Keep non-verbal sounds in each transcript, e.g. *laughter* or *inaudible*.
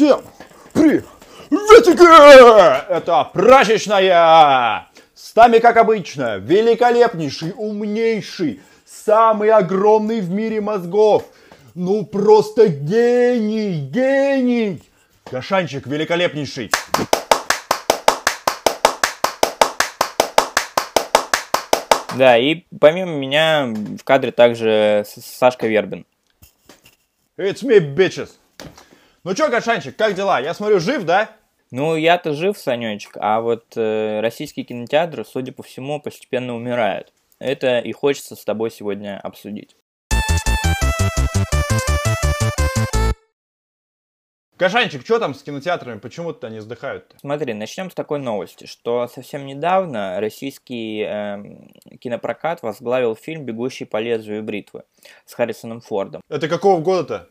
Всем приветики! Это прачечная! С нами, как обычно, великолепнейший, умнейший, самый огромный в мире мозгов. Ну, просто гений, гений! Гашанчик великолепнейший. Да, и помимо меня в кадре также Сашка Вербин. It's me, bitches. Ну чё, Гашанчик, как дела? Я смотрю, жив, да? Ну, я-то жив, Санечек, а вот э, российские кинотеатры, судя по всему, постепенно умирают. Это и хочется с тобой сегодня обсудить. Гашанчик, что там с кинотеатрами? Почему-то они вздыхают-то? Смотри, начнем с такой новости, что совсем недавно российский эм, кинопрокат возглавил фильм «Бегущий по лезвию бритвы» с Харрисоном Фордом. Это какого года-то?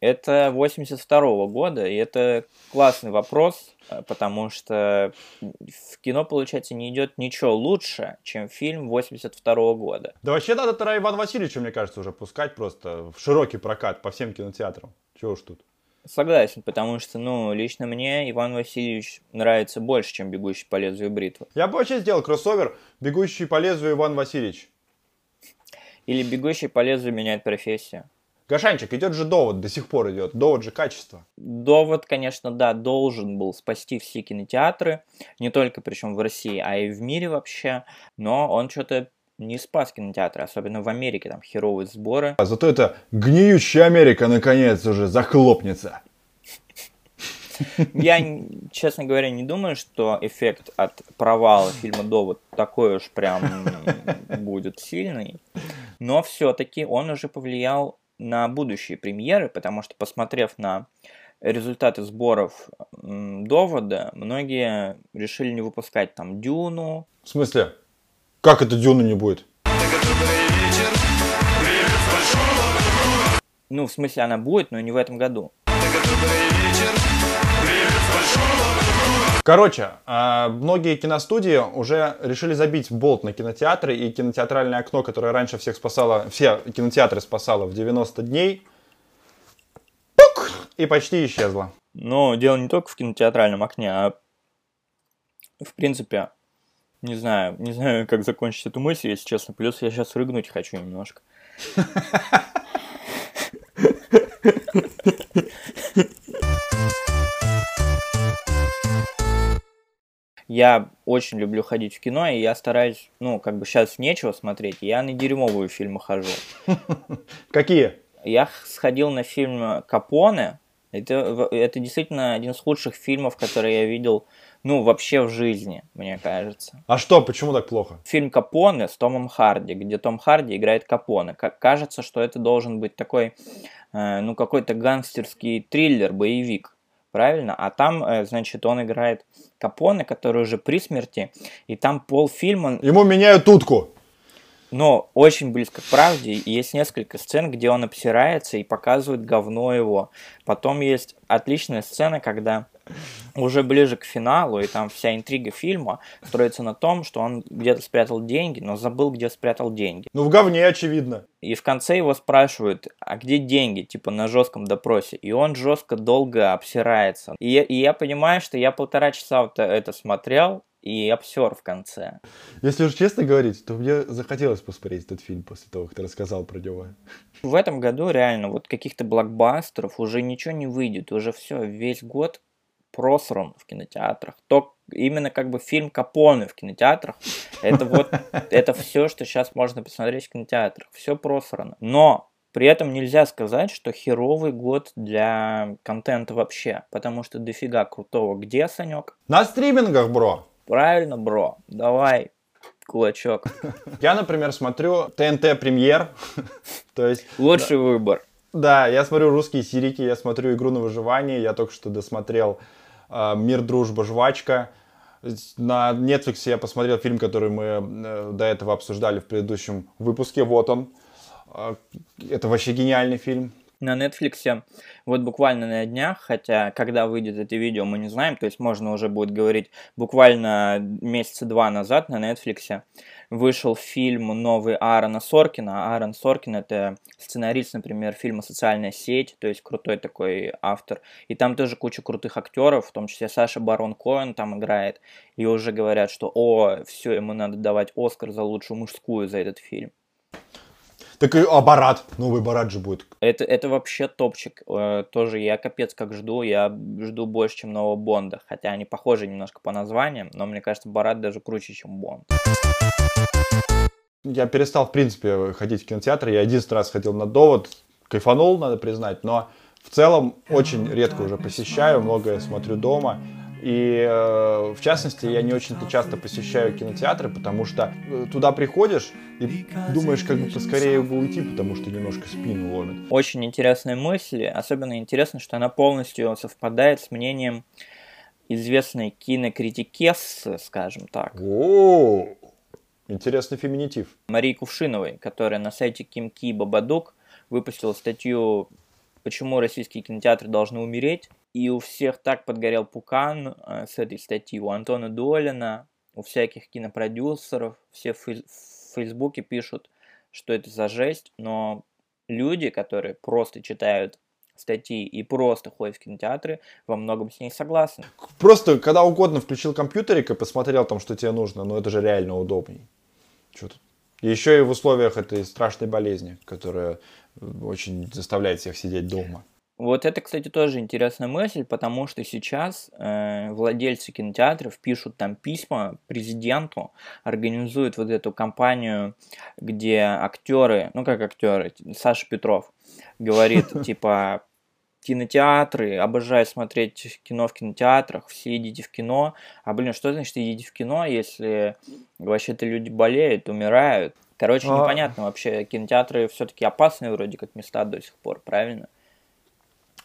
Это 82 года, и это классный вопрос, э, потому что в кино, получается, не идет ничего лучше, чем фильм 82 года. Да вообще надо тогда Иван Васильевича, мне кажется, уже пускать просто в широкий прокат по всем кинотеатрам. Чего уж тут. Согласен, потому что, ну, лично мне Иван Васильевич нравится больше, чем «Бегущий по лезвию бритвы». Я бы вообще сделал кроссовер «Бегущий по лезвию Иван Васильевич». Или «Бегущий по лезвию меняет профессию». Гашанчик, идет же довод, до сих пор идет. Довод же качества. Довод, конечно, да, должен был спасти все кинотеатры, не только причем в России, а и в мире вообще, но он что-то не спас кинотеатры, особенно в Америке, там херовые сборы. А зато эта гниющая Америка наконец уже захлопнется. Я, честно говоря, не думаю, что эффект от провала фильма «Довод» такой уж прям будет сильный, но все-таки он уже повлиял на будущие премьеры, потому что, посмотрев на результаты сборов м, «Довода», многие решили не выпускать там «Дюну», В смысле? Как это Дюна не будет? ну, в смысле, она будет, но не в этом году. Короче, а, многие киностудии уже решили забить болт на кинотеатры, и кинотеатральное окно, которое раньше всех спасало, все кинотеатры спасало в 90 дней, пук, и почти исчезло. Но дело не только в кинотеатральном окне, а в принципе, не знаю, не знаю, как закончить эту мысль, если честно. Плюс я сейчас рыгнуть хочу немножко. *laughs* Я очень люблю ходить в кино, и я стараюсь, ну, как бы сейчас нечего смотреть, я на дерьмовые фильмы хожу. *laughs* Какие? Я сходил на фильм Капоне. Это, это действительно один из худших фильмов, которые я видел, ну, вообще в жизни, мне кажется. А что, почему так плохо? Фильм Капоне с Томом Харди, где Том Харди играет Капоне. Ка- кажется, что это должен быть такой, э, ну, какой-то гангстерский триллер, боевик. Правильно? А там, э, значит, он играет Капоне, который уже при смерти, и там полфильма Ему меняют утку. Но очень близко к правде. И Есть несколько сцен, где он обсирается и показывает говно его. Потом есть отличная сцена, когда уже ближе к финалу, и там вся интрига фильма строится на том, что он где-то спрятал деньги, но забыл, где спрятал деньги. Ну, в говне, очевидно. И в конце его спрашивают, а где деньги, типа на жестком допросе. И он жестко долго обсирается. И я, и я понимаю, что я полтора часа вот это смотрел, и обсер в конце. Если уж честно говорить, то мне захотелось посмотреть этот фильм после того, как ты рассказал про него. В этом году реально вот каких-то блокбастеров уже ничего не выйдет, уже все, весь год просран в кинотеатрах. То именно как бы фильм Капоне в кинотеатрах, это вот, *laughs* это все, что сейчас можно посмотреть в кинотеатрах, все просрано. Но при этом нельзя сказать, что херовый год для контента вообще, потому что дофига крутого. Где, Санек? На стримингах, бро. Правильно, бро, давай, кулачок. *laughs* Я, например, смотрю ТНТ премьер. *laughs* То есть, Лучший выбор. да, я смотрю русские сирики, я смотрю игру на выживание, я только что досмотрел э, Мир, дружба, жвачка. На Netflix я посмотрел фильм, который мы э, до этого обсуждали в предыдущем выпуске. Вот он. Э, Это вообще гениальный фильм. На Netflix вот буквально на днях, хотя когда выйдет это видео, мы не знаем, то есть можно уже будет говорить буквально месяца два назад на Netflix вышел фильм новый Аарона Соркина. Аарон Соркин это сценарист, например, фильма «Социальная сеть», то есть крутой такой автор. И там тоже куча крутых актеров, в том числе Саша Барон Коэн там играет. И уже говорят, что о, все, ему надо давать Оскар за лучшую мужскую за этот фильм. Так и а Барат, новый Барат же будет. Это, это вообще топчик. Э, тоже я капец как жду. Я жду больше, чем нового Бонда. Хотя они похожи немножко по названиям, но мне кажется, Барат даже круче, чем Бонд. Я перестал, в принципе, ходить в кинотеатр. Я единственный раз ходил на довод. Кайфанул, надо признать, но в целом очень редко уже посещаю, многое смотрю дома. И э, в частности, я не очень-то часто посещаю кинотеатры, потому что э, туда приходишь и думаешь, как бы поскорее бы уйти, потому что немножко спину ломит. Очень интересная мысль. Особенно интересно, что она полностью совпадает с мнением известной кинокритикессы, скажем так. О, интересный феминитив. Марии Кувшиновой, которая на сайте Кимки Бабадук выпустила статью «Почему российские кинотеатры должны умереть?» И у всех так подгорел пукан э, с этой статьи. У Антона Долина, у всяких кинопродюсеров, все в, в Фейсбуке пишут, что это за жесть, но люди, которые просто читают статьи и просто ходят в кинотеатры, во многом с ней согласны. Просто когда угодно включил компьютерик и посмотрел там, что тебе нужно, но это же реально удобней. Что тут? Еще и в условиях этой страшной болезни, которая очень заставляет всех сидеть дома. Вот это, кстати, тоже интересная мысль, потому что сейчас э, владельцы кинотеатров пишут там письма президенту, организуют вот эту кампанию, где актеры, ну как актеры, Саша Петров говорит, *laughs* типа, кинотеатры, обожаю смотреть кино в кинотеатрах, все идите в кино. А, блин, что значит идите в кино, если вообще-то люди болеют, умирают? Короче, а... непонятно вообще, кинотеатры все-таки опасные вроде как места до сих пор, правильно?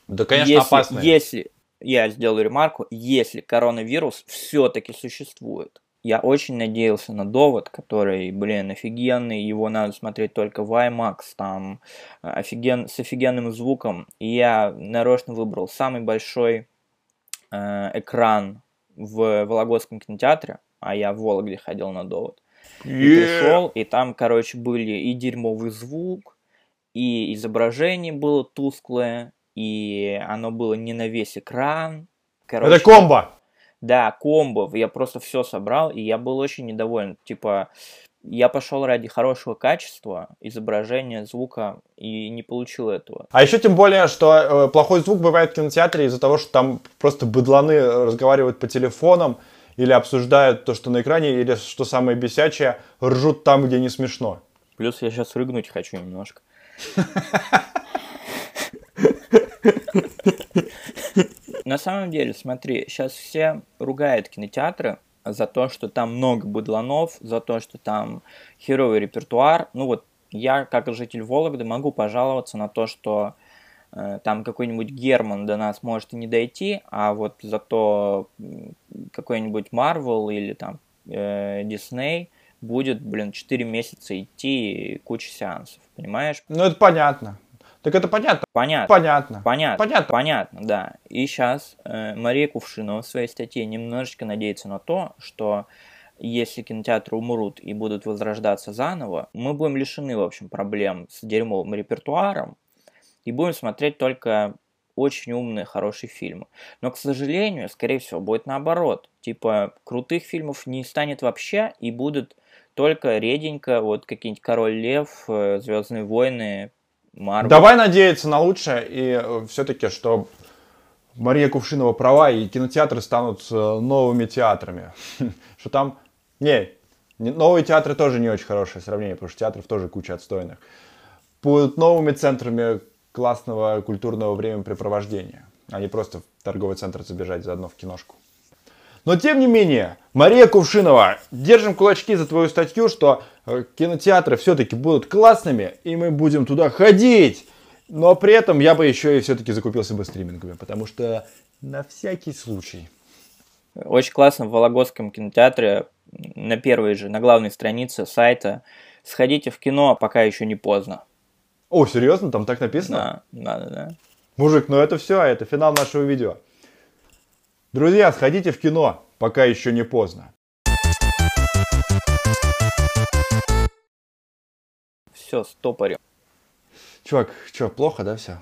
Да, конечно, если, опасные. Если, я сделаю ремарку, если коронавирус все-таки существует, я очень надеялся на довод, который, блин, офигенный, его надо смотреть только в IMAX, там, офиген, с офигенным звуком. И я нарочно выбрал самый большой э, экран в Вологодском кинотеатре, а я в Вологде ходил на довод. Yeah. И пришел, и там, короче, были и дерьмовый звук, и изображение было тусклое, и оно было не на весь экран. Короче, Это комбо! Да, комбо. Я просто все собрал, и я был очень недоволен. Типа, я пошел ради хорошего качества изображения, звука, и не получил этого. А еще тем более, что э, плохой звук бывает в кинотеатре из-за того, что там просто быдланы разговаривают по телефонам, или обсуждают то, что на экране, или, что самое бесячее, ржут там, где не смешно. Плюс я сейчас рыгнуть хочу немножко. *laughs* На самом деле, смотри, сейчас все ругают кинотеатры за то, что там много быдланов, за то, что там херовый репертуар. Ну вот я, как житель Вологды, могу пожаловаться на то, что э, там какой-нибудь Герман до нас может и не дойти, а вот зато какой-нибудь Марвел или там э, Дисней будет, блин, 4 месяца идти и куча сеансов, понимаешь? Ну это понятно. Так это понятно. Понятно. Понятно. Понятно. Понятно. Понятно, да. И сейчас э, Мария Кувшинова в своей статье немножечко надеется на то, что если кинотеатры умрут и будут возрождаться заново, мы будем лишены, в общем, проблем с дерьмовым репертуаром и будем смотреть только очень умные, хорошие фильмы. Но, к сожалению, скорее всего, будет наоборот. Типа, крутых фильмов не станет вообще, и будут только реденько, вот какие-нибудь Король Лев, э, Звездные войны, Марвел. Давай надеяться на лучшее, и э, все-таки, что Мария Кувшинова права, и кинотеатры станут э, новыми театрами. *laughs* Что там... Не, новые театры тоже не очень хорошее сравнение, потому что театров тоже куча отстойных. Будут новыми центрами классного культурного времяпрепровождения, а не просто в торговый центр забежать заодно в киношку. Но тем не менее, Мария Кувшинова, держим кулачки за твою статью, что э, кинотеатры все-таки будут классными, и мы будем туда ходить. Но при этом я бы еще и все-таки закупился бы стримингами, потому что на всякий случай. Очень классно в Вологодском кинотеатре на первой же, на главной странице сайта. Сходите в кино, пока еще не поздно. О, серьезно? Там так написано? Да, да, да, да. Мужик, ну это все, это финал нашего видео. Друзья, сходите в кино, пока еще не поздно. Все, стопорим. Чувак, что, плохо, да, все?